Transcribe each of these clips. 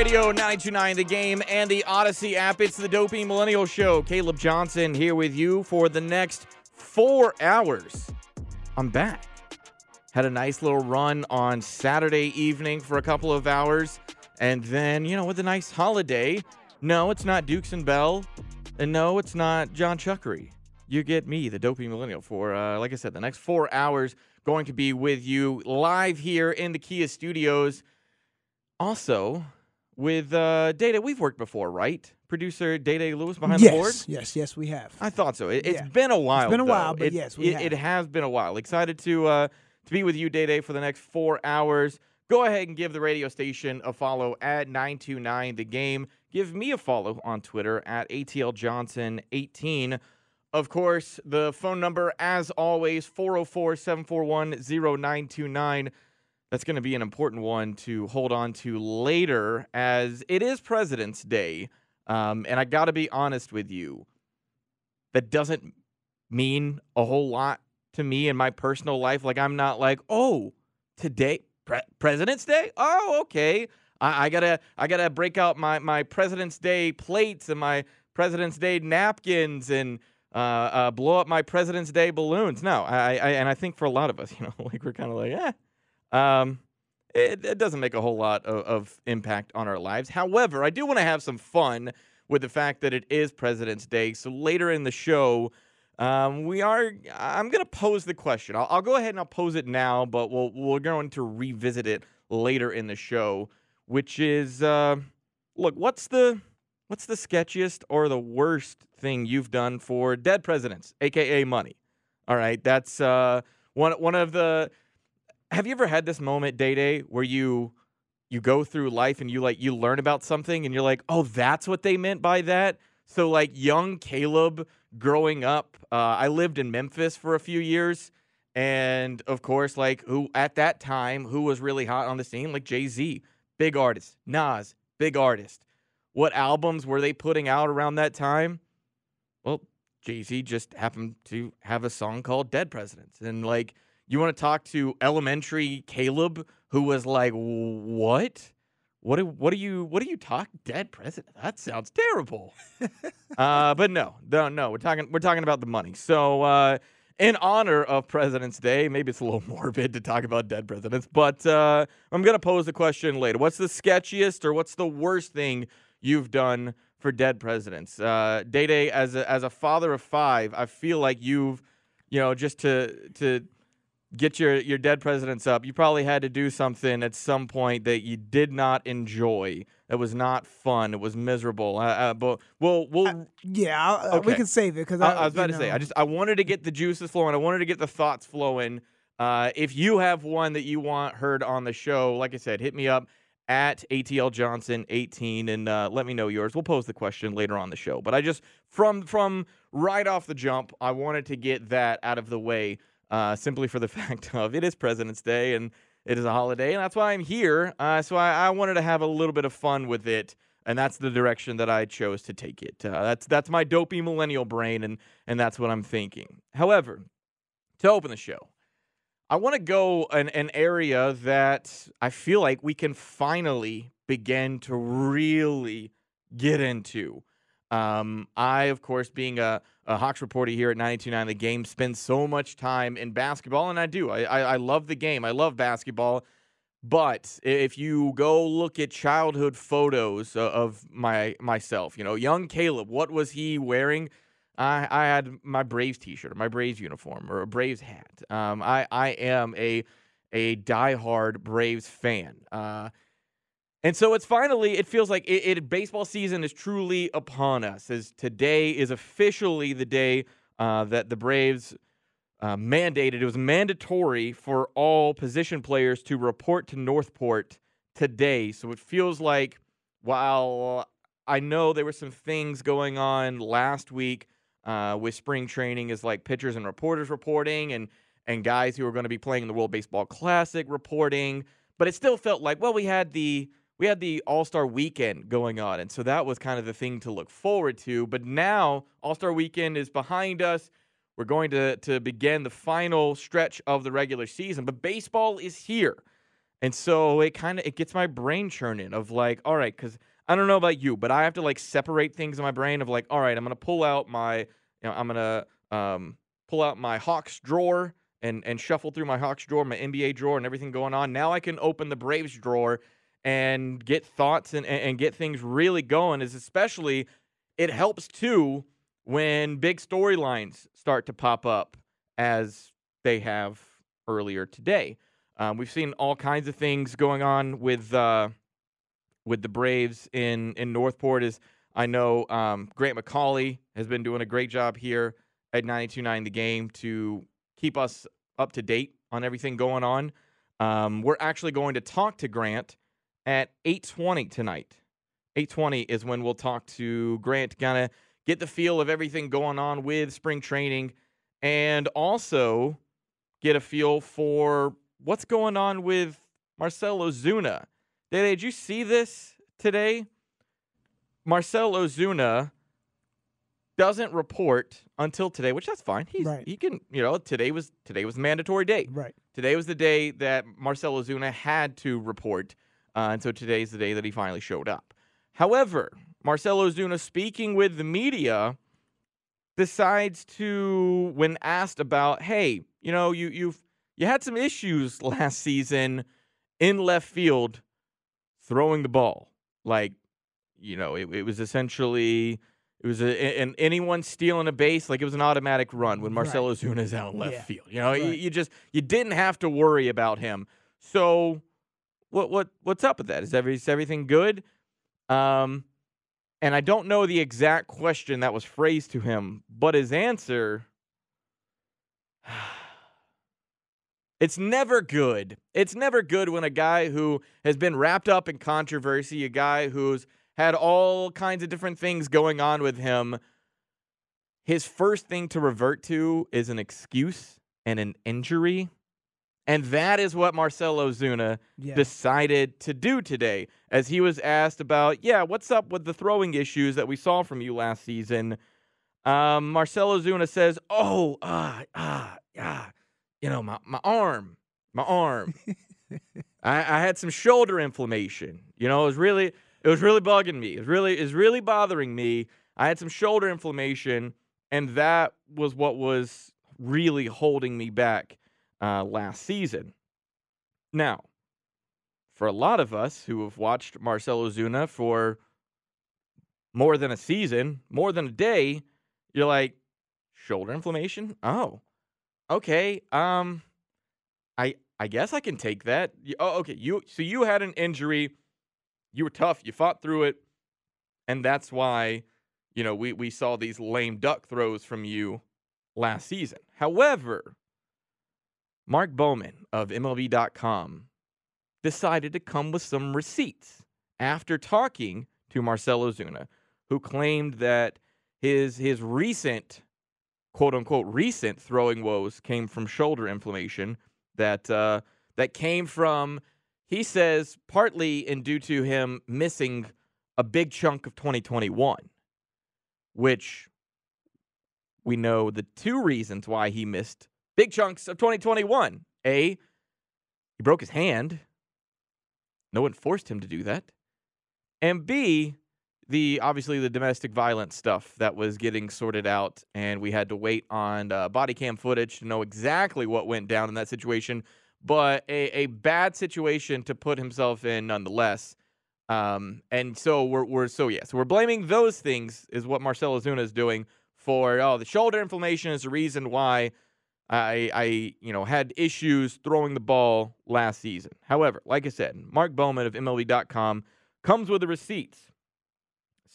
Radio 929 The Game and the Audacy app. It's the Dopey Millennial Show. Caleb Johnson here with you for the next four hours. I'm back. Had a nice little run on Saturday evening for a couple of hours. And then, you know, with a nice holiday. No, it's not Dukes and Bell. And no, it's not John Chuckery. You get me, the Dopey Millennial, for, uh, like I said, the next four hours going to be with you live here in the Kia studios. Also, with uh, Data, we've worked before, right? Producer Data Lewis behind yes, the board. Yes, yes, we have. I thought so. It, has Yeah. been a while. It's been a though. while, but It- yes, we it, it has been a while. Excited to uh, to be with you, Day Day, for the next four hours. Go ahead and give the radio station a follow at 929 The Game. Give me a follow on Twitter at ATL Johnson 18. Of course, the phone number, as always, 404 741 0929. That's going to be an important one to hold on to later, as it is President's Day. Um, and I got to be honest with you, that doesn't mean a whole lot to me in my personal life. Like, I'm not like, oh, today, Pre- President's Day? Oh, okay. I, I gotta, I gotta break out my my President's Day plates and my President's Day napkins and uh, uh, blow up my President's Day balloons. No, I, I, and I think for a lot of us, you know, like we're kind of like, eh, um, it, it doesn't make a whole lot of, of impact on our lives. However, I do want to have some fun with the fact that it is President's Day. So later in the show, um, we are. I'm going to pose the question. I'll, I'll go ahead and I'll pose it now, but we'll we're going to revisit it later in the show, which is, uh, look, what's the what's the sketchiest or the worst thing you've done for dead presidents, aka money? All right, that's uh, one one of the. Have you ever had this moment, Day Day, where you you go through life and you like you learn about something and you're like, oh, that's what they meant by that. So like young Caleb growing up, uh, I lived in Memphis for a few years, and of course, like who at that time who was really hot on the scene, like Jay Z, big artist, Nas, big artist. What albums were they putting out around that time? Well, Jay Z just happened to have a song called Dead Presidents. And like, you want to talk to elementary Caleb, who was like, what? What do, what do you what do you talk dead president? That sounds terrible. uh, but no, no, no. We're talking we're talking about the money. So uh, in honor of President's Day, maybe it's a little morbid to talk about dead presidents, but uh, I'm gonna pose the question later. What's the sketchiest or what's the worst thing you've done for dead presidents? Uh, Day Day, as a, as a father of five, I feel like you've, you know, just to to get your your dead presidents up. You probably had to do something at some point that you did not enjoy. It was not fun. It was miserable. Uh, uh, but we'll we'll. Uh, yeah, Okay. we can save it because I, I, was about to say. I just I wanted to get the juices flowing. I wanted to get the thoughts flowing. Uh, if you have one that you want heard on the show, like I said, hit me up at ATL Johnson 18 and uh, let me know yours. We'll pose the question later on the show. But I just from from right off the jump, I wanted to get that out of the way, uh, simply for the fact of it is President's Day and it is a holiday, and that's why I'm here. Uh, so I, I wanted to have a little bit of fun with it and that's the direction that I chose to take it. Uh, that's that's my dopey millennial brain, and and that's what I'm thinking. However, to open the show, I want to go an an area that I feel like we can finally begin to really get into. Um, I, of course, being a, a Hawks reporter here at 92.9 The Game, spend so much time in basketball, and I do. I, I, I love the game. I love basketball. But if you go look at childhood photos of my myself, you know, young Caleb, what was he wearing? I, I had my Braves T-shirt, or my Braves uniform, or a Braves hat. Um, I I am a a diehard Braves fan. Uh, and so it's finally, it feels like it, it baseball season is truly upon us. As today is officially the day uh, that the Braves uh, mandated, it was mandatory for all position players to report to Northport today. So it feels like while I know there were some things going on last week uh, with spring training, is like pitchers and reporters reporting, and and guys who are going to be playing in the World Baseball Classic reporting, but it still felt like well we had the we had the All Star Weekend going on, and so that was kind of the thing to look forward to. But now All Star Weekend is behind us. We're going to to begin the final stretch of the regular season, but baseball is here. And so it kind of it gets my brain churning of like, all right, because I don't know about you, but I have to like separate things in my brain of like, all right, I'm gonna pull out my, you know, I'm gonna um, pull out my Hawks drawer and and shuffle through my Hawks drawer, my NBA drawer, and everything going on. Now I can open the Braves drawer and get thoughts and and, get things really going. Is especially it helps too when big storylines start to pop up as they have earlier today. Um, we've seen all kinds of things going on with uh, with the Braves in in Northport. Is I know um, Grant McAuley has been doing a great job here at 92.9 The Game to keep us up to date on everything going on. Um, we're actually going to talk to Grant at 8:20 tonight. 8:20 is when we'll talk to Grant, kind of get the feel of everything going on with spring training, and also get a feel for what's going on with Marcell Ozuna. Did you see this today? Marcell Ozuna doesn't report until today, which that's fine. He's Right. he can, you know, today was today was mandatory day. right. Today was the day that Marcell Ozuna had to report, uh, and so today's the day that he finally showed up. However, Marcell Ozuna, speaking with the media, decides to, when asked about, hey, you know, you you've you had some issues last season in left field throwing the ball, like, you know, it, it was essentially. It was a, and anyone stealing a base, like it was an automatic run when Marcelo Right. Zuna is out in left Yeah. field. You know, you, you just you didn't have to worry about him. So, what what what's up with that? Is, every, is everything good? Um, and I don't know the exact question that was phrased to him, but his answer. It's never good. It's never good when a guy who has been wrapped up in controversy, a guy who's had all kinds of different things going on with him, his first thing to revert to is an excuse and an injury. And that is what Marcell Ozuna Yeah. decided to do today as he was asked about, yeah, what's up with the throwing issues that we saw from you last season? Um, Marcell Ozuna says, oh, ah, ah, ah, you know, my, my arm, my arm. I, I had some shoulder inflammation. You know, it was really, it was really bugging me. It was really, it was really bothering me. I had some shoulder inflammation, and that was what was really holding me back uh, last season. Now, for a lot of us who have watched Marcell Ozuna for more than a season, more than a day, you're like, shoulder inflammation? Oh, okay. Um, I I guess I can take that. Oh, okay. You so you had an injury. You were tough. You fought through it, and that's why you know we we saw these lame duck throws from you last season. However, Mark Bowman of MLB.com decided to come with some receipts after talking to Marcell Ozuna, who claimed that his his recent quote unquote recent throwing woes came from shoulder inflammation that uh, that came from he says partly in due to him missing a big chunk of 2021 which we know the two reasons why he missed big chunks of 2021 a he broke his hand no one forced him to do that and b the obviously the domestic violence stuff that was getting sorted out, and we had to wait on uh, body cam footage to know exactly what went down in that situation. But a, a bad situation to put himself in nonetheless. Um, and so we're, we're so yeah, so we're blaming those things is what Marcell Ozuna is doing for oh the shoulder inflammation is the reason why I I you know had issues throwing the ball last season. However, like I said, Mark Bowman of MLB.com comes with the receipts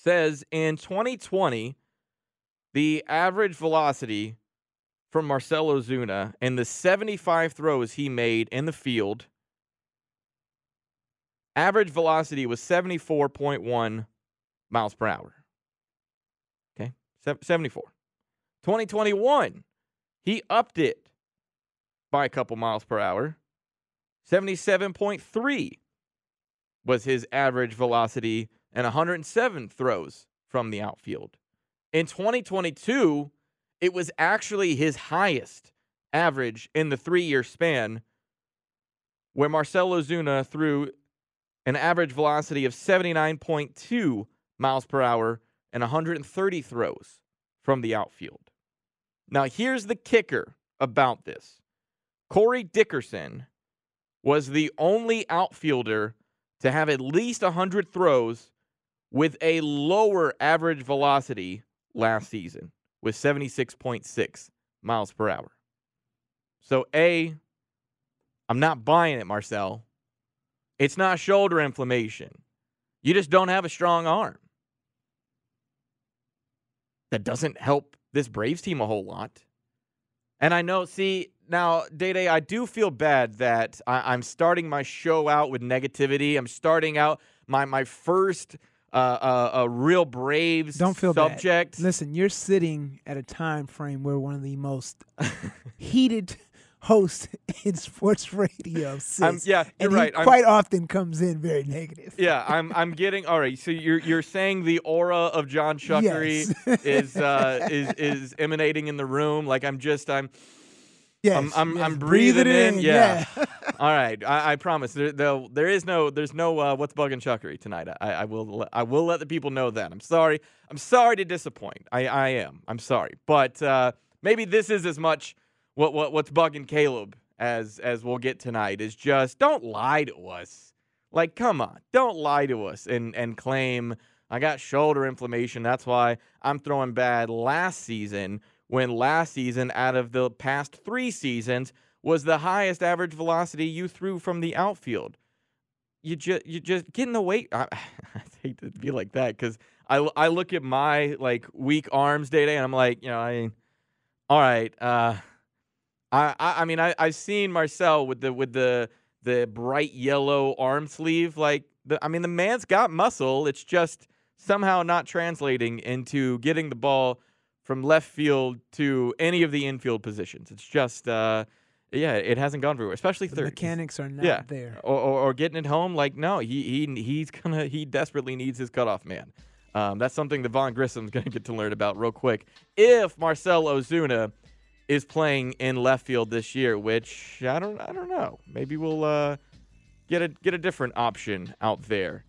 says in 2020, the average velocity from Marcell Ozuna and the 75 throws he made in the field, average velocity was 74.1 miles per hour. Okay, 74. 2021, he upped it by a couple miles per hour. 77.3 was his average velocity and 107 throws from the outfield. In 2022, it was actually his highest average in the three year span, where Marcell Ozuna threw an average velocity of 79.2 miles per hour and 130 throws from the outfield. Now, here's the kicker about this Corey Dickerson was the only outfielder to have at least 100 throws with a lower average velocity last season with 76.6 miles per hour. So, A, I'm not buying it, Marcel. It's not shoulder inflammation. You just don't have a strong arm. That doesn't help this Braves team a whole lot. And I know, see, now, Day Day, I do feel bad that I, am starting my show out with negativity. I'm starting out my my first uh, uh, a real Braves Don't feel subject. Bad. Listen, you're sitting at a time frame where one of the most heated hosts in sports radio sits. I'm, yeah, you're and right. He quite often comes in very negative. Yeah, I'm I'm getting all right. So you're you're saying the aura of John Chuckery Yes. is uh, is is emanating in the room. Like I'm just I'm Yes, I'm I'm, yes, I'm breathing it in. in, Yeah. yeah. All right. I, I promise. There, there there is no there's no uh, what's bugging Chuckery tonight. I, I will I will let the people know that. I'm sorry. I'm sorry to disappoint. I I am. I'm sorry. But uh, maybe this is as much what what what's bugging Caleb as as we'll get tonight is just don't lie to us. Like come on. Don't lie to us and and claim I got shoulder inflammation. That's why I'm throwing bad last season when last season out of the past 3 seasons was the highest average velocity you threw from the outfield. You just you just getting the weight. I, I hate to be like that because I, I look at my like weak arms day day and I'm like you know I, all right. Uh, I I, I mean I I've seen Marcel with the with the the bright yellow arm sleeve like the I mean the man's got muscle. It's just somehow not translating into getting the ball from left field to any of the infield positions. It's just uh yeah, it hasn't gone very well, especially The third. mechanics are not yeah. there. Or, or, or getting it home, like no, he he he's gonna he desperately needs his cutoff man. Um, that's something that Vaughn Grissom's gonna get to learn about real quick. If Marcell Ozuna is playing in left field this year, which I don't I don't know. Maybe we'll uh, get a get a different option out there.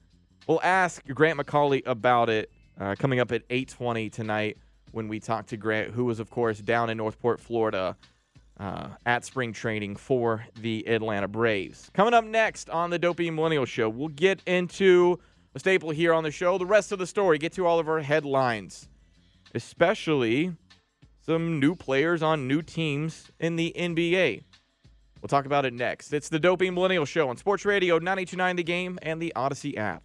We'll ask Grant McAuley about it uh, coming up at 8:20 tonight when we talk to Grant, who was of course down in Northport, Florida, uh, at spring training for the Atlanta Braves. Coming up next on the Dopey Millennial Show, we'll get into a staple here on the show. The rest of the story, get to all of our headlines, especially some new players on new teams in the NBA. We'll talk about it next. It's the Dopey Millennial Show on Sports Radio 929 The Game and the Audacy app.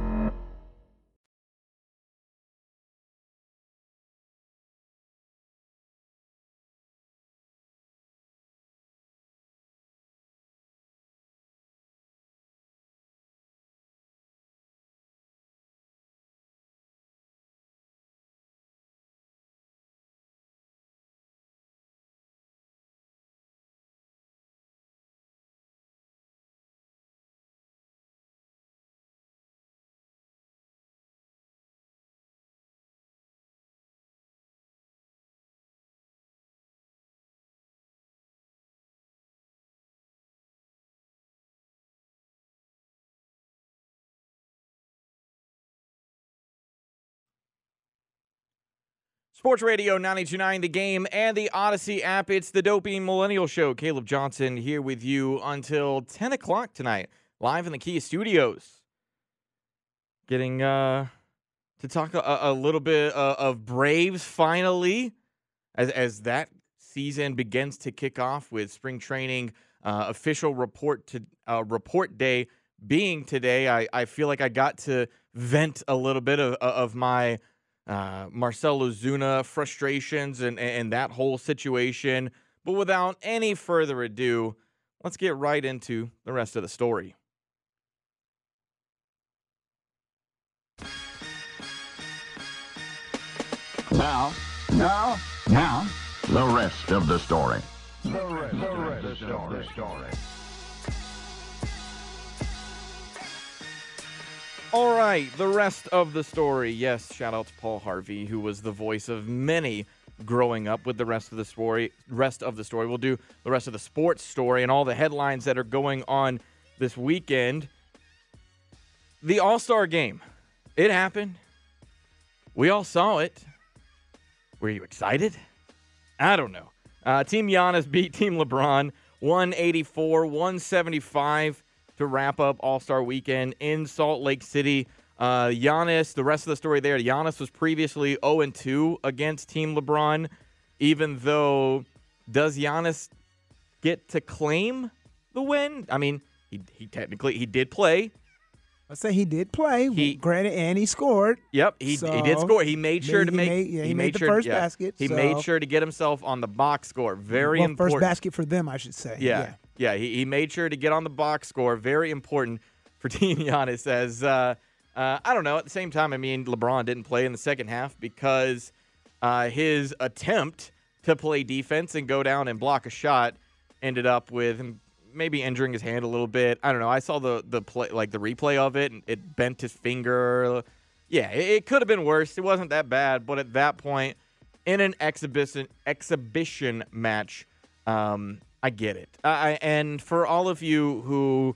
Sports Radio 929 The Game and the Audacy app. It's the Dopey Millennial Show. Caleb Johnson here with you until 10 o'clock tonight, live in the Kia Studios. Getting uh, to talk a, a little bit uh, of Braves finally as, as that season begins to kick off with spring training uh, official report to uh, report day being today. I, I feel like I got to vent a little bit of, of my – uh, Marcell Ozuna frustrations and, and that whole situation. But without any further ado, let's get right into the rest of the story. Now, now, now, the rest of the story. The rest, the rest of the story. All right, the rest of the story. Yes, shout out to Paul Harvey, who was the voice of many growing up with the rest of the story. Rest of the story. We'll do the rest of the sports story and all the headlines that are going on this weekend. The All Star game. It happened. We all saw it. Were you excited? I don't know. Uh, Team Giannis beat Team LeBron 184 175 to wrap up All Star Weekend in Salt Lake City. Uh, Giannis, the rest of the story there. Giannis was previously 0 2 against Team LeBron, even though does Giannis get to claim the win? I mean, he, he technically he did play. I say he did play. He granted, and he scored. Yep, he, so he did score. He made sure to make. Made, yeah, he, he made, made the sure, first yeah, basket. He so. made sure to get himself on the box score. Very well, important. First basket for them, I should say. Yeah, yeah. Yeah he, he made sure to get on the box score. Very important for Team Giannis. As uh, uh, I don't know. At the same time, I mean, LeBron didn't play in the second half because uh, his attempt to play defense and go down and block a shot ended up with him maybe injuring his hand a little bit. I don't know. I saw the the play like the replay of it and it bent his finger. Yeah, it, it could have been worse. It wasn't that bad, but at that point in an exhibition exhibition match, um, I get it. I, and for all of you who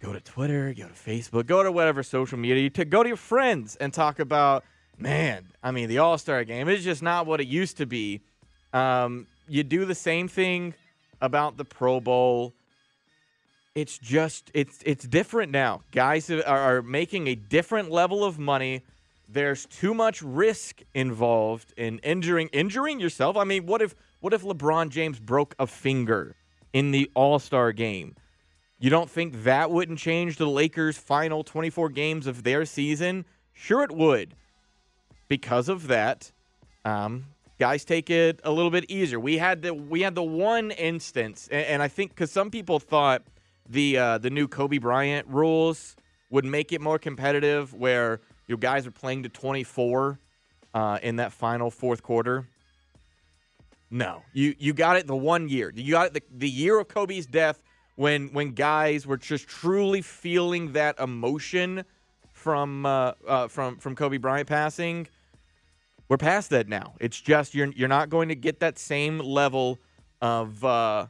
go to Twitter, go to Facebook, go to whatever social media, to go to your friends and talk about, man, I mean, the All Star game is just not what it used to be. Um, you do the same thing about the Pro Bowl. It's just it's it's different now. Guys are, are making a different level of money. There's too much risk involved in injuring injuring yourself. I mean, what if what if LeBron James broke a finger in the All-Star game? You don't think that wouldn't change the Lakers' final 24 games of their season? Sure, it would. Because of that, um, guys take it a little bit easier. We had the we had the one instance, and, and I think because some people thought the uh, the new Kobe Bryant rules would make it more competitive, where your guys are playing to 24 uh, in that final fourth quarter. No, you you got it the one year. You got it the, the year of Kobe's death when when guys were just truly feeling that emotion from uh, uh, from from Kobe Bryant passing. We're past that now. It's just you're you're not going to get that same level of uh,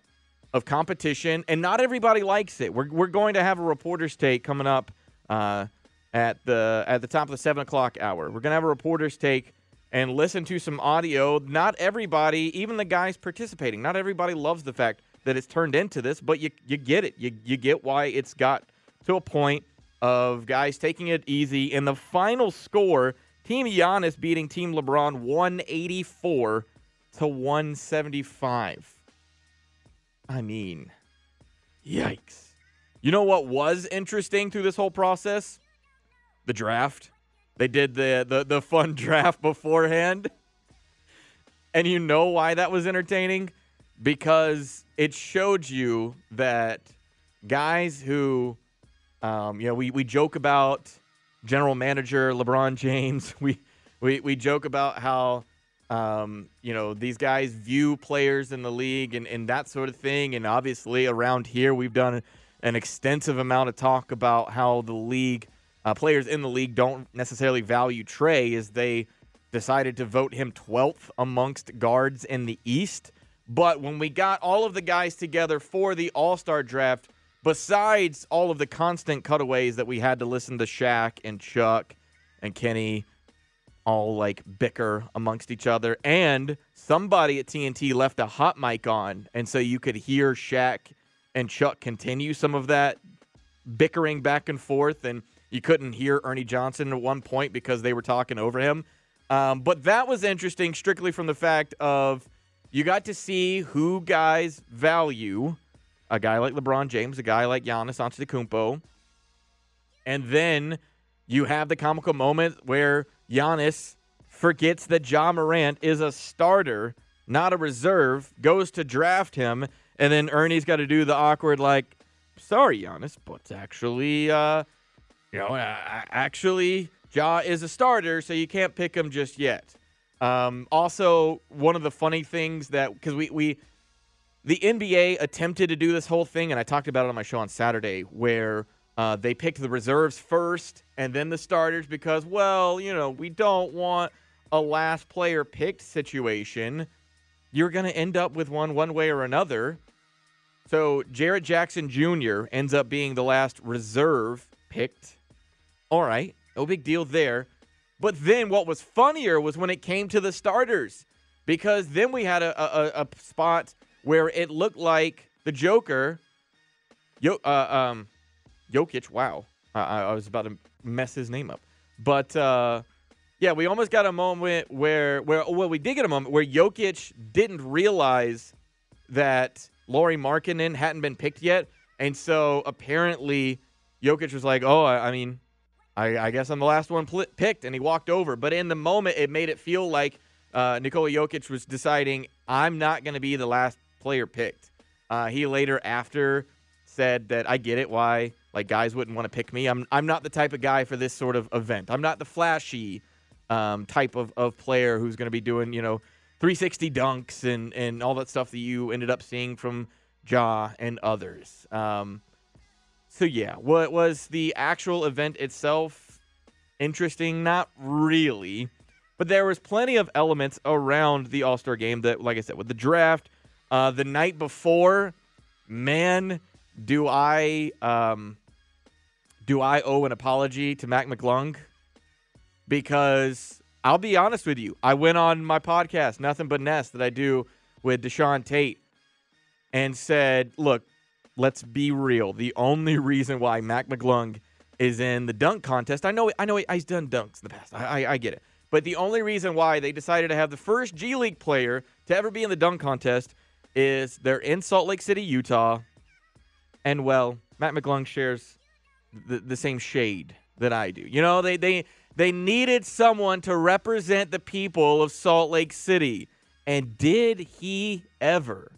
of competition, and not everybody likes it. We're we're going to have a reporter's take coming up uh, at the at the top of the seven o'clock hour. We're gonna have a reporter's take and listen to some audio. Not everybody, even the guys participating, not everybody loves the fact that it's turned into this, but you you get it. You you get why it's got to a point of guys taking it easy. And the final score, Team Giannis beating Team LeBron 184 to 175. I mean, yikes. You know what was interesting through this whole process? The draft. They did the the, the fun draft beforehand. And you know why that was entertaining? Because it showed you that guys who um, you know, we, we joke about general manager LeBron James. We we, we joke about how um, you know these guys view players in the league and, and that sort of thing. And obviously around here we've done an extensive amount of talk about how the league uh, players in the league don't necessarily value Trae as they decided to vote him 12th amongst guards in the East. But when we got all of the guys together for the All Star draft, besides all of the constant cutaways that we had to listen to Shaq and Chuck and Kenny all like bicker amongst each other, and somebody at TNT left a hot mic on, and so you could hear Shaq and Chuck continue some of that bickering back and forth, and you couldn't hear Ernie Johnson at one point because they were talking over him. Um, but that was interesting, strictly from the fact of you got to see who guys value a guy like LeBron James, a guy like Giannis Antetokounmpo, and then you have the comical moment where Giannis forgets that Ja Morant is a starter, not a reserve, goes to draft him, and then Ernie's got to do the awkward like, "Sorry, Giannis, but actually, uh, you know, actually, Ja is a starter, so you can't pick him just yet." Um, also, one of the funny things that because we we the NBA attempted to do this whole thing, and I talked about it on my show on Saturday, where uh, they picked the reserves first and then the starters because, well, you know, we don't want a last player picked situation. You're going to end up with one one way or another. So Jaren Jackson Jr. ends up being the last reserve picked. All right, no big deal there. But then what was funnier was when it came to the starters, because then we had a, a, a spot where it looked like the Joker, Yo, uh, um, Jokic. Wow, I, I was about to mess his name up, but uh, yeah, we almost got a moment where where well we did get a moment where Jokic didn't realize that Lauri Markkanen hadn't been picked yet, and so apparently Jokic was like, "Oh, I, I mean, I, I, guess I'm the last one pl- picked," and he walked over. But in the moment, it made it feel like uh, Nikola Jokic was deciding, "I'm not going to be the last player picked." Uh, he later, after, said that I get it why like guys wouldn't want to pick me. I'm I'm not the type of guy for this sort of event. I'm not the flashy um, type of, of player who's going to be doing you know 360 dunks and and all that stuff that you ended up seeing from Ja and others. Um, so yeah, what was the actual event itself interesting? Not really, but there was plenty of elements around the All Star game that, like I said, with the draft, uh, the night before, man, do I um, do I owe an apology to Mac McClung? Because I'll be honest with you, I went on my podcast, Nothing But Nest, that I do with Deshaun Tate, and said, look, let's be real. The only reason why Mac McClung is in the dunk contest, I know, I know he's done dunks in the past. I, I, I get it. But the only reason why they decided to have the first G League player to ever be in the dunk contest is they're in Salt Lake City, Utah. And well, Mac McClung shares the, the same shade that I do. You know, they they they needed someone to represent the people of Salt Lake City. And did he ever?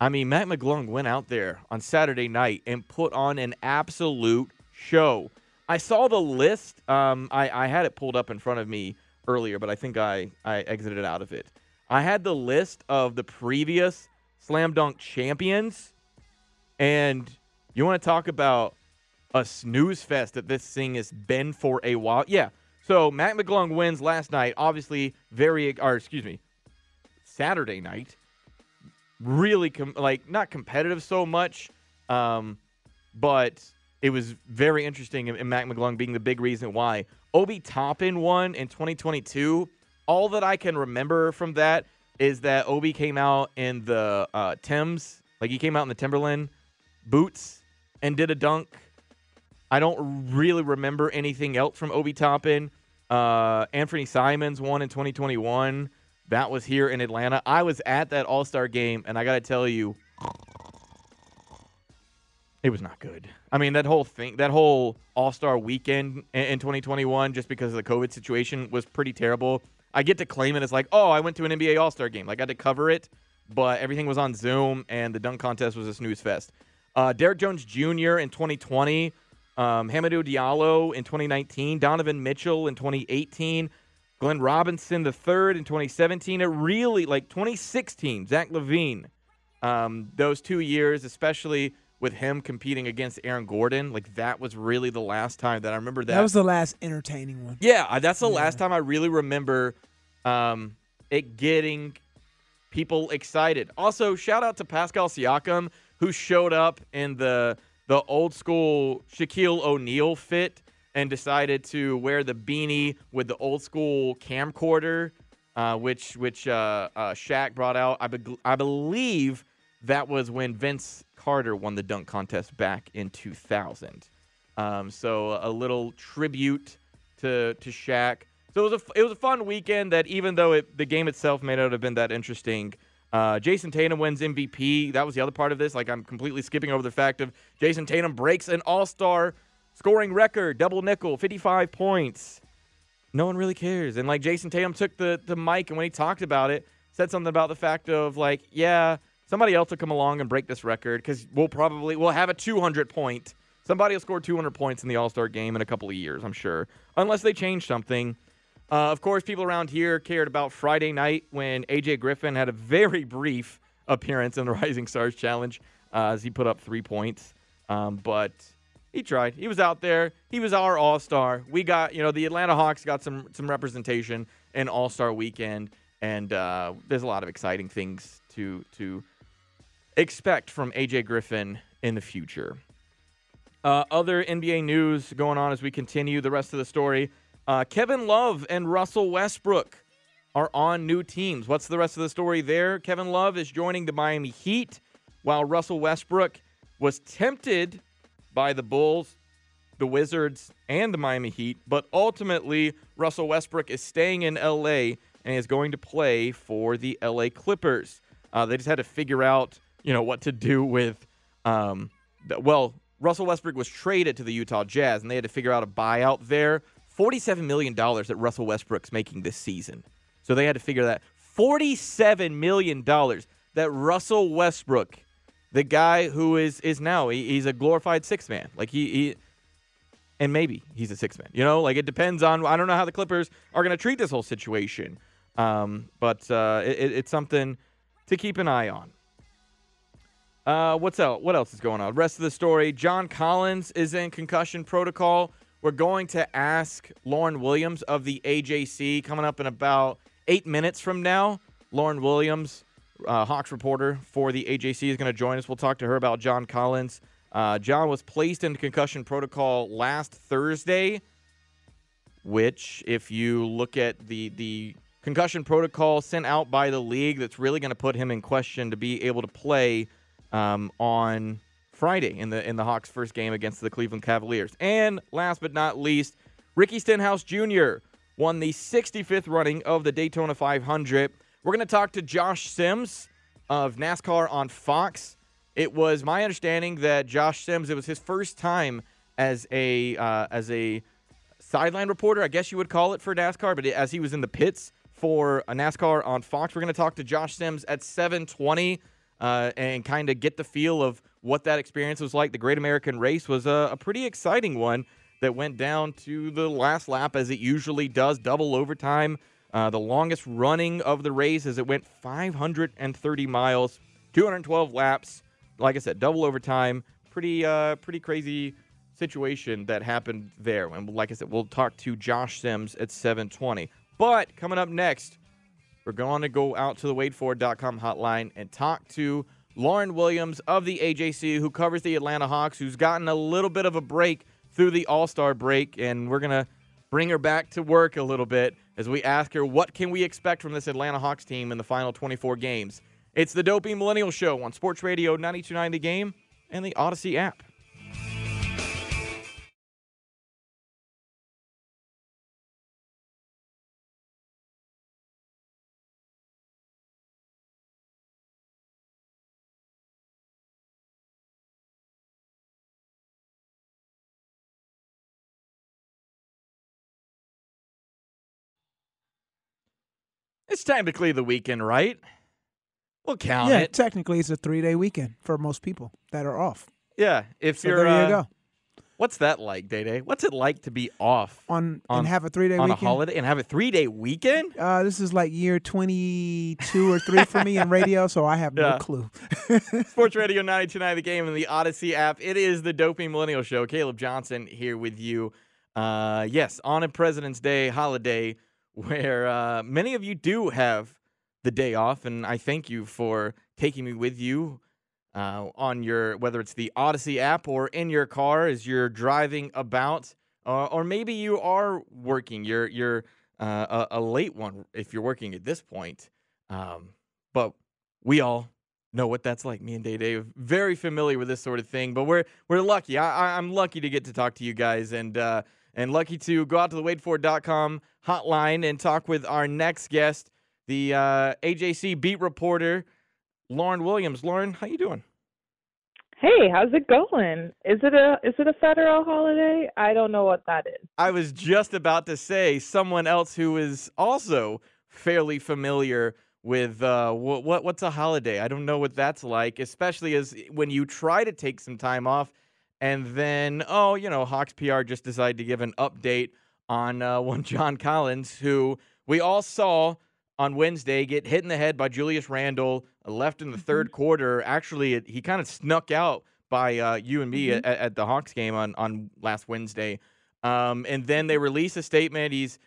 I mean, Mac McClung went out there on Saturday night and put on an absolute show. I saw the list. Um, I, I had it pulled up in front of me earlier, but I think I, I exited out of it. I had the list of the previous slam dunk champions, and you want to talk about a snooze fest that this thing has been for a while? Yeah. So Mac McClung wins last night. Obviously, very or excuse me, Saturday night. Really, com- like not competitive so much, um, but it was very interesting. And Mac McClung being the big reason why Obi Toppin won in 2022 all that I can remember from that is that Obi came out in the uh, Tims, like he came out in the Timberland boots and did a dunk. I don't really remember anything else from Obi Toppin. Uh, Anfernee Simons won in 2021. That was here in Atlanta. I was at that All Star game, and I got to tell you, it was not good. I mean, that whole thing, that whole All Star weekend in 2021, just because of the COVID situation, was pretty terrible. I get to claim it as like, oh, I went to an NBA All Star game. Like I had to cover it, but everything was on Zoom, and the dunk contest was a snooze fest. Uh, Derrick Jones Jr. in 2020, um, Hamidou Diallo in 2019, Donovan Mitchell in 2018, Glenn Robinson the third in 2017. It really like 2016, Zach LaVine, Um, those two years, especially with him competing against Aaron Gordon, like that was really the last time that I remember that. That was the last entertaining one. Yeah, that's the yeah. last time I really remember um, it getting people excited. Also, shout out to Pascal Siakam who showed up in the the old school Shaquille O'Neal fit and decided to wear the beanie with the old school camcorder, uh, which which uh, uh, Shaq brought out. I, be- I believe that was when Vince Carter won the dunk contest back in 2000. Um, so a little tribute to to Shaq. So it was a it was a fun weekend. That even though it, the game itself may not have been that interesting, uh, Jayson Tatum wins MVP. That was the other part of this. Like I'm completely skipping over the fact of Jayson Tatum breaks an All Star scoring record, double nickel, 55 points. No one really cares. And like Jayson Tatum took the the mic and when he talked about it, said something about the fact of like, yeah, somebody else will come along and break this record because we'll probably we'll have a 200 point. Somebody will score 200 points in the All Star game in a couple of years, I'm sure, unless they change something. Uh, of course, people around here cared about Friday night when AJ Griffin had a very brief appearance in the Rising Stars Challenge uh, as he put up three points. Um, but he tried. He was out there. He was our All Star. We got, you know, the Atlanta Hawks got some some representation in All Star Weekend, and uh, there's a lot of exciting things to to expect from AJ Griffin in the future. Uh, other NBA news going on as we continue the rest of the story. Uh, Kevin Love and Russell Westbrook are on new teams. What's the rest of the story there? Kevin Love is joining the Miami Heat, while Russell Westbrook was tempted by the Bulls, the Wizards, and the Miami Heat, but ultimately Russell Westbrook is staying in LA and is going to play for the LA Clippers. Uh, they just had to figure out you know what to do with. Um, well, Russell Westbrook was traded to the Utah Jazz, and they had to figure out a buyout there. Forty-seven million dollars that Russell Westbrook's making this season, so they had to figure that. Forty-seven million dollars that Russell Westbrook, the guy who is is now he, he's a glorified six man, like he, he and maybe he's a six man. You know, like it depends on. I don't know how the Clippers are going to treat this whole situation, um, but uh, it, it's something to keep an eye on. Uh, what's else? What else is going on? Rest of the story: John Collins is in concussion protocol. We're going to ask Lauren Williams of the AJC coming up in about eight minutes from now. Lauren Williams, uh, Hawks reporter for the AJC, is going to join us. We'll talk to her about John Collins Uh, John was placed into concussion protocol last Thursday, which, if you look at the the concussion protocol sent out by the league, that's really going to put him in question to be able to play um, on Friday in the in the Hawks' first game against the Cleveland Cavaliers. And last but not least, Ricky Stenhouse Jr. won the 65th running of the Daytona 500. We're going to talk to Josh Sims of NASCAR on Fox. It was my understanding that Josh Sims, it was his first time as a uh, as a sideline reporter, I guess you would call it for NASCAR, but as he was in the pits for a NASCAR on Fox, we're going to talk to Josh Sims at 720 uh, and kind of get the feel of what that experience was like. The Great American Race was a, a pretty exciting one that went down to the last lap as it usually does, double overtime. Uh, the longest running of the race as it went 530 miles, 212 laps. Like I said, double overtime. Pretty, uh, pretty crazy situation that happened there. And like I said, we'll talk to Josh Sims at 7:20. But coming up next, we're going to go out to the WadeFord.com hotline and talk to Lauren Williams of the AJC, who covers the Atlanta Hawks, who's gotten a little bit of a break through the All Star break, and we're gonna bring her back to work a little bit as we ask her what can we expect from this Atlanta Hawks team in the final 24 games. It's the Dopey Millennial Show on Sports Radio 92.9 The Game and the Audacy app. It's technically the weekend, right? We'll count yeah, it. technically it's a three day weekend for most people that are off. Yeah, if So you're. there you uh, go. What's that like, Day Day? What's it like to be off On, on- and have a three day on weekend. a holiday and have a three day weekend? Uh, this is like year 22 or 3 for me in radio, so I have Yeah. no clue. Sports Radio 929 The Game and the Audacy app. It is the Doping Millennial Show. Caleb Johnson here with you. Uh, yes, on a President's Day holiday where uh, many of you do have the day off, and I thank you for taking me with you uh, on your whether it's the Audacy app or in your car as you're driving about, uh, or maybe you are working. You're you're uh, a, a late one if you're working at this point. Um, but we all know what that's like. Me and Day Day very familiar with this sort of thing, but we're we're lucky. I, I'm lucky to get to talk to you guys and uh, and lucky to go out to the WadeFord.com hotline and talk with our next guest, the uh, AJC beat reporter, Lauren Williams. Lauren, how you doing? Hey, how's it going? Is it a is it a federal holiday? I don't know what that is. I was just about to say someone else who is also fairly familiar with uh, what, what what's a holiday. I don't know what that's like, especially as when you try to take some time off, and then oh, you know, Hawks PR just decided to give an update on uh, one John Collins, who we all saw on Wednesday get hit in the head by Julius Randle, left in the third quarter. Actually, it, he kind of snuck out by uh, you and me at, at the Hawks game on, on last Wednesday. Um, and then they release a statement. He's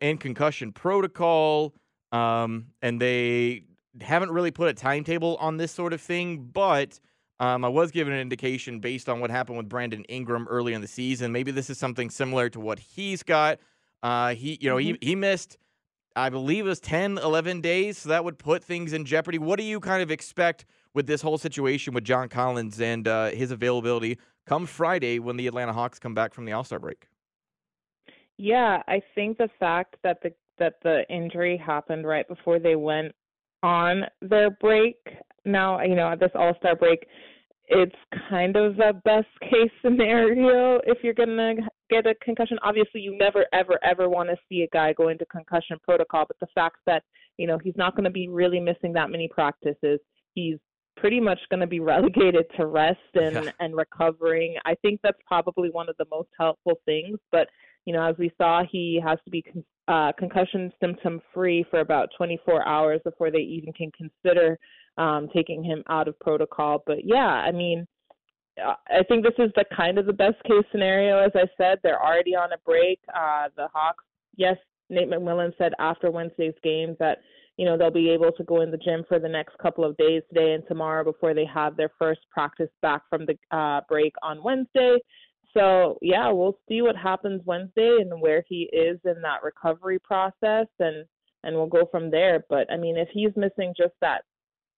in concussion protocol. Um, and they haven't really put a timetable on this sort of thing, but um, I was given an indication based on what happened with Brandon Ingram early in the season. Maybe this is something similar to what he's got. Uh, he, you know, he, he missed, I believe it was 10, 11 days. So that would put things in jeopardy. What do you kind of expect with this whole situation with John Collins and uh, his availability come Friday when the Atlanta Hawks come back from the All Star break? Yeah, I think the fact that the that the injury happened right before they went on their break. Now, you know, at this All-Star break, it's kind of a best case scenario if you're going to get a concussion. Obviously, you never ever ever want to see a guy go into concussion protocol, but the fact that, you know, he's not going to be really missing that many practices. He's pretty much going to be relegated to rest and Yeah. and recovering. I think that's probably one of the most helpful things, but you know, as we saw, he has to be uh, concussion symptom free for about 24 hours before they even can consider um, taking him out of protocol. But yeah, I mean, uh, I think this is the kind of the best case scenario. As I said, they're already on a break. Uh, the Hawks, yes, Nate McMillan said after Wednesday's game that you know, they'll be able to go in the gym for the next couple of days, today and tomorrow, before they have their first practice back from the uh, break on Wednesday. So yeah, we'll see what happens Wednesday and where he is in that recovery process, and and we'll go from there. But I mean, if he's missing just that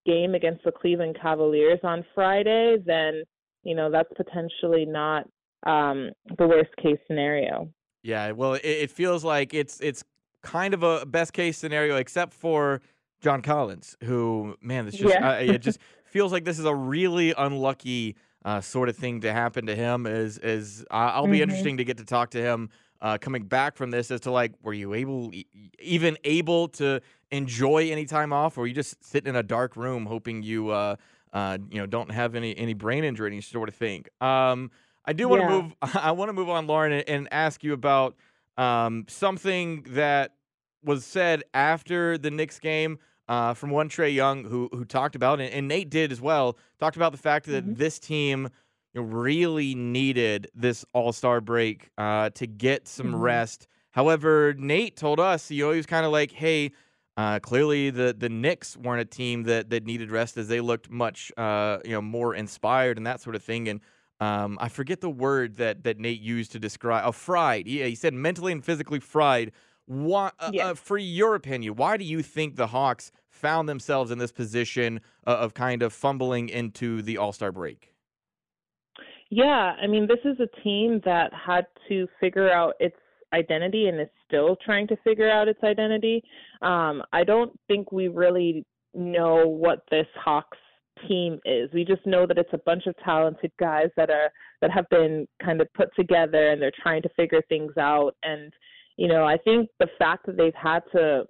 game against the Cleveland Cavaliers on Friday, then you know that's potentially not um, the worst case scenario. Yeah, well, it, it feels like it's it's kind of a best case scenario, except for John Collins, who man, this just Yeah. uh, it just feels like this is a really unlucky uh, sort of thing to happen to him. Is is uh, I'll be Mhm. interesting to get to talk to him uh, coming back from this as to like, were you able even able to enjoy any time off, or were you just sitting in a dark room hoping you uh, uh, you know don't have any any brain injury, any sort of thing. Um, I do want to Yeah. move. I want to move on, Lauren, and, and ask you about um, something that was said after the Knicks game uh, from one Trae Young who who talked about, and, and Nate did as well, talked about the fact that this team really needed this All Star break uh, to get some Mhm. rest. However, Nate told us, you know, he was kind of like, hey. Uh, clearly, the the Knicks weren't a team that that needed rest as they looked much, uh, you know, more inspired and that sort of thing. And um, I forget the word that that Nate used to describe. Oh, fried. Yeah, he said mentally and physically fried. Why, uh, Yes. uh, for your opinion, why do you think the Hawks found themselves in this position uh, of kind of fumbling into the All Star break? Yeah, I mean, this is a team that had to figure out its identity and is still trying to figure out its identity. Um, I don't think we really know what this Hawks team is. We just know that it's a bunch of talented guys that are that have been kind of put together and they're trying to figure things out. And you know, I think the fact that they've had to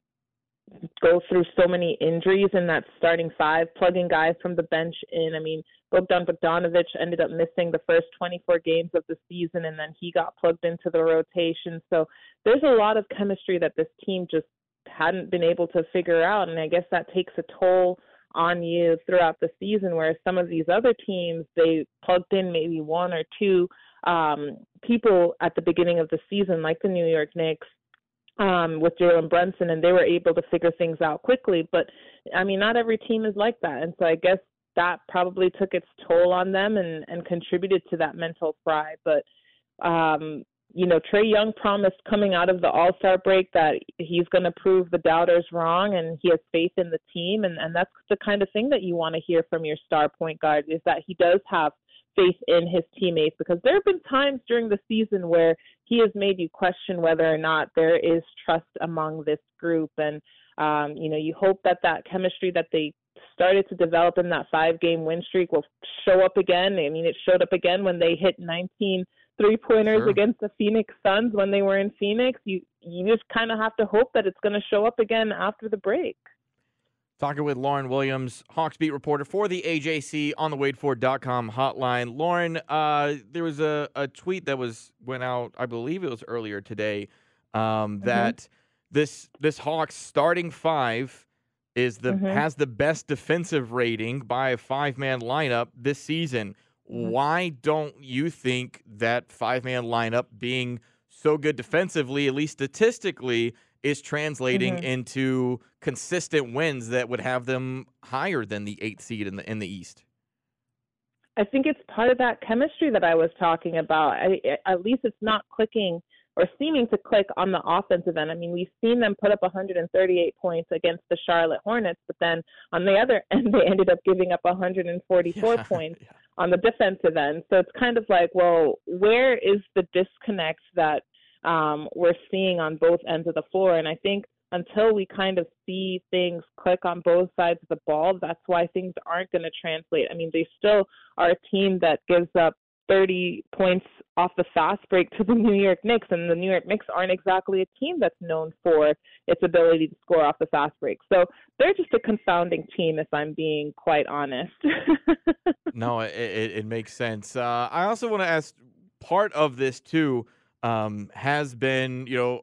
go through so many injuries in that starting five, plugging guys from the bench in. I mean, Bogdan Bogdanovic ended up missing the first 24 games of the season, and then he got plugged into the rotation. So there's a lot of chemistry that this team just hadn't been able to figure out, and I guess that takes a toll on you throughout the season. Whereas some of these other teams, they plugged in maybe one or two um, people at the beginning of the season, like the New York Knicks um, with Jalen Brunson, and they were able to figure things out quickly. But I mean, not every team is like that, and so I guess that probably took its toll on them and and contributed to that mental fry. But um, you know, Trae Young promised coming out of the All Star break that he's going to prove the doubters wrong, and he has faith in the team, and and that's the kind of thing that you want to hear from your star point guard is that he does have faith in his teammates because there have been times during the season where he has made you question whether or not there is trust among this group. And um, you know you hope that that chemistry that they started to develop in that five game win streak will show up again. I mean it showed up again when they hit 19 three pointers Sure. against the phoenix suns when they were in phoenix. You you just kind of have to hope that it's going to show up again after the break Talking with Lauren Williams, Hawks beat reporter for the AJC on the WadeFord.com hotline. Lauren, uh, there was a, a tweet that was went out, I believe it was earlier today, um, that this this Hawks starting five is the Mhm. has the best defensive rating by a five man lineup this season. Why don't you think that five man lineup being so good defensively, at least statistically, is translating Mhm. into consistent wins that would have them higher than the eighth seed in the in the East? I think it's part of that chemistry that I was talking about. I, at least it's not clicking or seeming to click on the offensive end. I mean, we've seen them put up 138 points against the Charlotte Hornets, but then on the other end, they ended up giving up 144 points on the defensive end. So it's kind of like, well, where is the disconnect that um, we're seeing on both ends of the floor? And I think until we kind of see things click on both sides of the ball, that's why things aren't going to translate. I mean, they still are a team that gives up 30 points off the fast break to the New York Knicks, and the New York Knicks aren't exactly a team that's known for its ability to score off the fast break. So they're just a confounding team, if I'm being quite honest. no, it, it, it makes sense. Uh, I also want to ask part of this too um, has been, you know,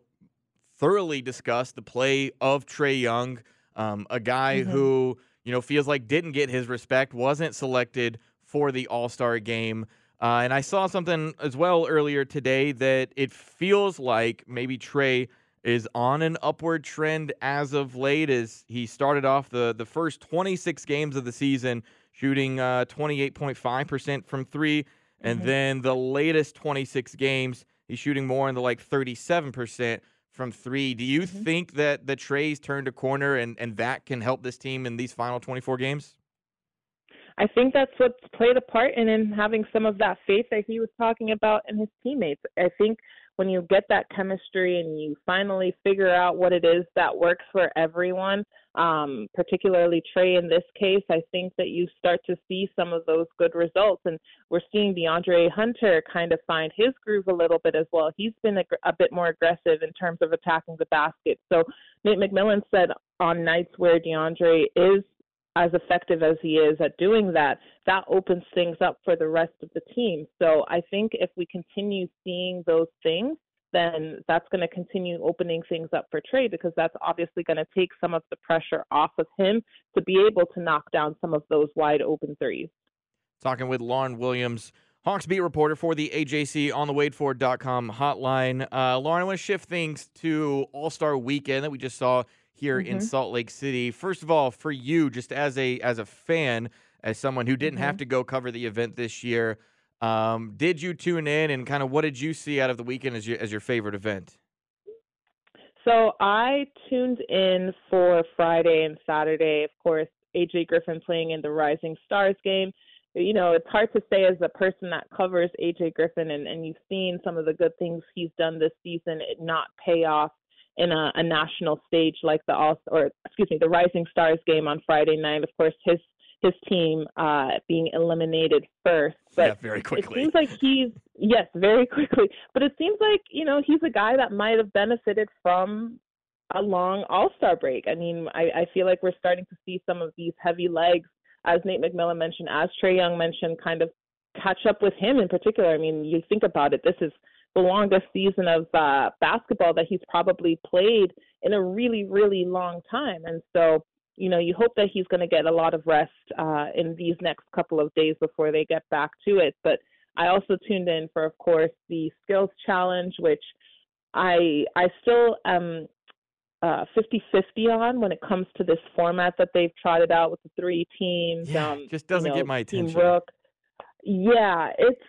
thoroughly discussed the play of Trae Young, um, a guy Mhm. who, you know, feels like didn't get his respect, wasn't selected for the All Star game. Uh, and I saw something as well earlier today that it feels like maybe Trae is on an upward trend as of late. As he started off the the first 26 games of the season shooting uh, 28.5% from 3 and Mhm. then the latest 26 games he's shooting more in the like 37% from 3. Do you Mm-hmm. think that the Trae's turned a corner and and that can help this team in these final 24 games? I think that's what's played a part in him having some of that faith that he was talking about in his teammates. I think when you get that chemistry and you finally figure out what it is that works for everyone, um, particularly Trae in this case, I think that you start to see some of those good results. And we're seeing DeAndre Hunter kind of find his groove a little bit as well. He's been a, a bit more aggressive in terms of attacking the basket. So Nate McMillan said on nights where DeAndre is as effective as he is at doing that, that opens things up for the rest of the team. So I think if we continue seeing those things, then that's going to continue opening things up for Trae because that's obviously going to take some of the pressure off of him to be able to knock down some of those wide open threes. Talking with Lauren Williams, Hawks beat reporter for the AJC on the WadeFord.com hotline. Uh, Lauren, I want to shift things to All Star Weekend that we just saw here in Mhm. Salt Lake City. First of all, for you, just as a as a fan, as someone who didn't have Mhm. to go cover the event this year, um, did you tune in and kind of what did you see out of the weekend as your as your favorite event? So I tuned in for Friday and Saturday. Of course, AJ Griffin playing in the Rising Stars game. You know, it's hard to say as a person that covers AJ Griffin and, and you've seen some of the good things he's done this season, it not pay off in a, a national stage like the all or excuse me, the Rising Stars game on Friday night. Of course, his his team uh, being eliminated first. But yeah, very quickly. it seems like he's yes, very quickly. But it seems like you know he's a guy that might have benefited from a long All Star break. I mean, I, I feel like we're starting to see some of these heavy legs, as Nate McMillan mentioned, as Trae Young mentioned, kind of catch up with him in particular. I mean, you think about it, this is the longest season of uh, basketball that he's probably played in a really, really long time, and so you know, you hope that he's going to get a lot of rest uh, in these next couple of days before they get back to it. But I also tuned in for, of course, the skills challenge, which I I still am uh, 50-50 on when it comes to this format that they've trotted out with the three teams. Yeah, um, just doesn't you know, get my Team attention. Rook. Yeah, it's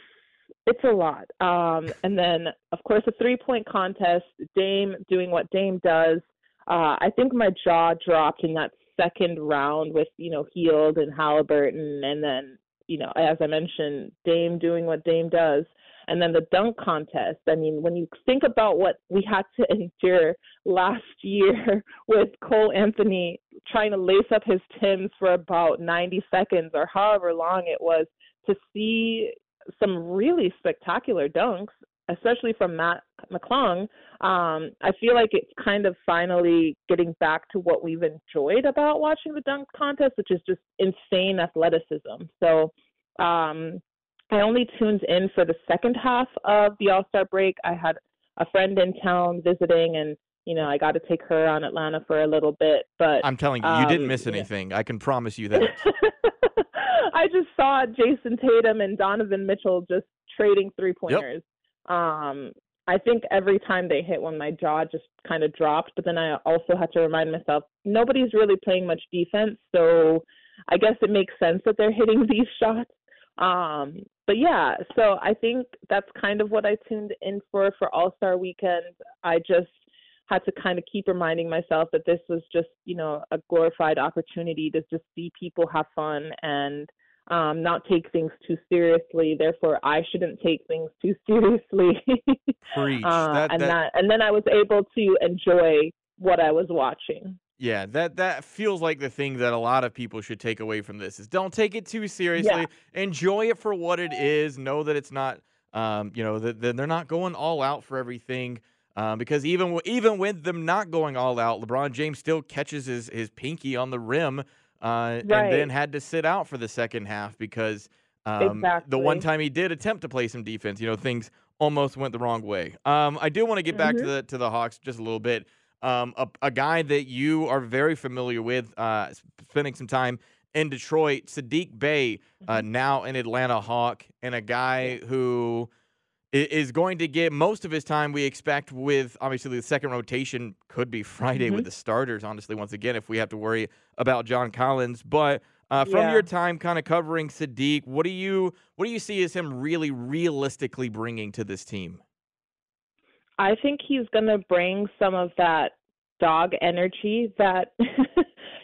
it's a lot. Um, and then, of course, a three-point contest. Dame doing what Dame does. Uh, I think my jaw dropped in that second round with you know Hield and Halliburton, and then you know as I mentioned, Dame doing what Dame does, and then the dunk contest. I mean, when you think about what we had to endure last year with Cole Anthony trying to lace up his Tims for about 90 seconds or however long it was to see some really spectacular dunks, especially from Mac McClung. Um, I feel like it's kind of finally getting back to what we've enjoyed about watching the dunk contest, which is just insane athleticism. So um, I only tuned in for the second half of the All Star break. I had a friend in town visiting, and you know I got to take her on Atlanta for a little bit. But I'm telling you, you didn't um, miss yeah. anything. I can promise you that. I just saw Jayson Tatum and Donovan Mitchell just trading three pointers. Um, I think every time they hit one, my jaw just kind of dropped. But then I also had to remind myself nobody's really playing much defense, so I guess it makes sense that they're hitting these shots. Um, but yeah, so I think that's kind of what I tuned in for for All Star Weekend. I just had to kind of keep reminding myself that this was just you know a glorified opportunity to just see people have fun and um, not take things too seriously. Therefore, I shouldn't take things too seriously. Preach. Uh, That- and that- that, and then I was able to enjoy what I was watching. Yeah, that that feels like the thing that a lot of people should take away from this is don't take it too seriously. Enjoy it for what it is. Know that it's not, um, you know, that, that they're not going all out for everything. Um, because even even with them not going all out, LeBron James still catches his his pinky on the rim, uh, and then had to sit out for the second half because um, the one time he did attempt to play some defense, you know, things almost went the wrong way. Um, I do want to get back to Mhm. the to the Hawks just a little bit. Um, a, a guy that you are very familiar with, uh, spending some time in Detroit, Saddiq Bey, uh, Mm-hmm. now an Atlanta Hawk, and a guy who is going to get most of his time, we expect, with obviously the second rotation could be Friday Mm-hmm. with the starters, honestly, once again, if we have to worry about John Collins. But uh, from Yeah. your time kind of covering Saddiq, what do you what do you see as him really realistically bringing to this team? I think he's going to bring some of that dog energy that,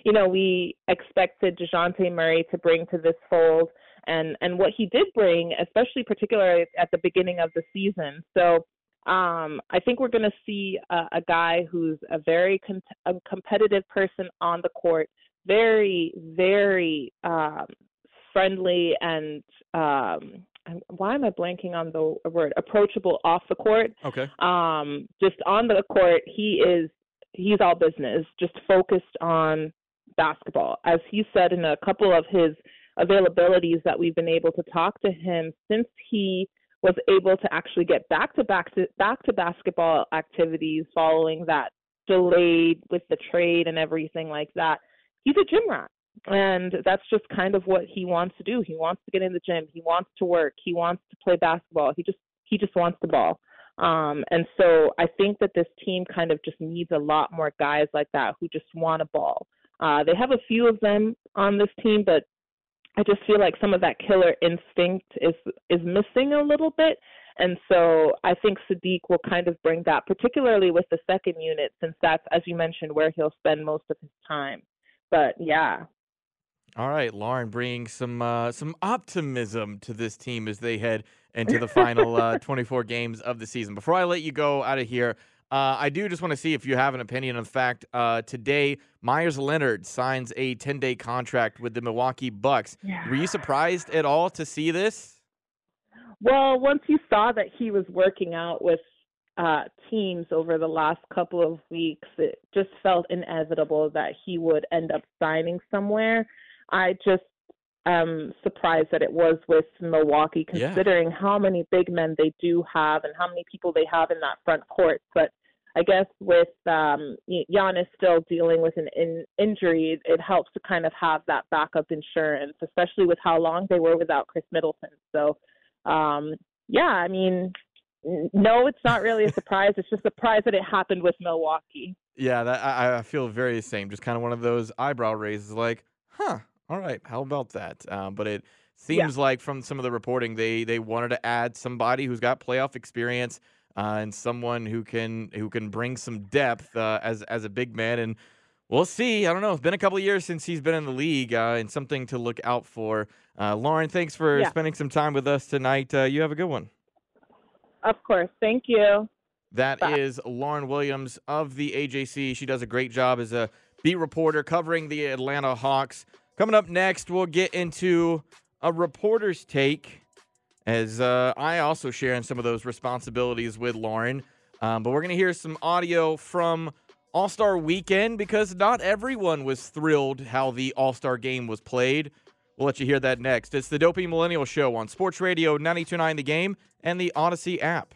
you know, we expected Dejounte Murray to bring to this fold and, and what he did bring, especially particularly at the beginning of the season. So um, I think we're going to see a, a guy who's a very con- a competitive person on the court, very, very um, friendly and um, why am I blanking on the word approachable off the court? Okay. Um, just on the court, he is he's all business, just focused on basketball. As he said in a couple of his availabilities that we've been able to talk to him since he was able to actually get back to back to back to basketball activities following that delayed with the trade and everything like that. He's a gym rat. And that's just kind of what he wants to do. He wants to get in the gym. He wants to work. He wants to play basketball. He just he just wants the ball. Um, and so I think that this team kind of just needs a lot more guys like that who just want a ball. Uh, they have a few of them on this team, but I just feel like some of that killer instinct is is missing a little bit. And so I think Saddiq will kind of bring that, particularly with the second unit, since that's, as you mentioned, where he'll spend most of his time. But yeah, All right, Lauren, bringing some uh, some optimism to this team as they head into the final uh, 24 games of the season. Before I let you go out of here, uh, I do just want to see if you have an opinion on the fact uh, today Meyers Leonard signs a 10 day contract with the Milwaukee Bucks. Were you surprised at all to see this? Well, once you saw that he was working out with uh, teams over the last couple of weeks, it just felt inevitable that he would end up signing somewhere. I just am surprised that it was with Milwaukee, Yeah. considering how many big men they do have and how many people they have in that front court. But I guess with um, Giannis still dealing with an in- injury, it helps to kind of have that backup insurance, especially with how long they were without Khris Middleton. So, um, yeah, I mean, no, it's not really a surprise. It's just a surprise that it happened with Milwaukee. Yeah, that I, I feel very the same. Just kind of one of those eyebrow raises, like, huh, all right, how about that? Um, but it seems like from some of the reporting, they they wanted to add somebody who's got playoff experience uh, and someone who can who can bring some depth uh, as as a big man. And we'll see. I don't know. It's been a couple of years since he's been in the league, uh, and something to look out for. Uh, Lauren, thanks for Yeah. spending some time with us tonight. Uh, you have a good one. Of course. Thank you. That is Lauren Williams of the AJC. She does a great job as a beat reporter covering the Atlanta Hawks. Coming up next, we'll get into a reporter's take as uh, I also share in some of those responsibilities with Lauren. Um, but we're going to hear some audio from All Star Weekend because not everyone was thrilled how the All Star game was played. We'll let you hear that next. It's the Dopey Millennial Show on Sports Radio 929 The Game and the Audacy app.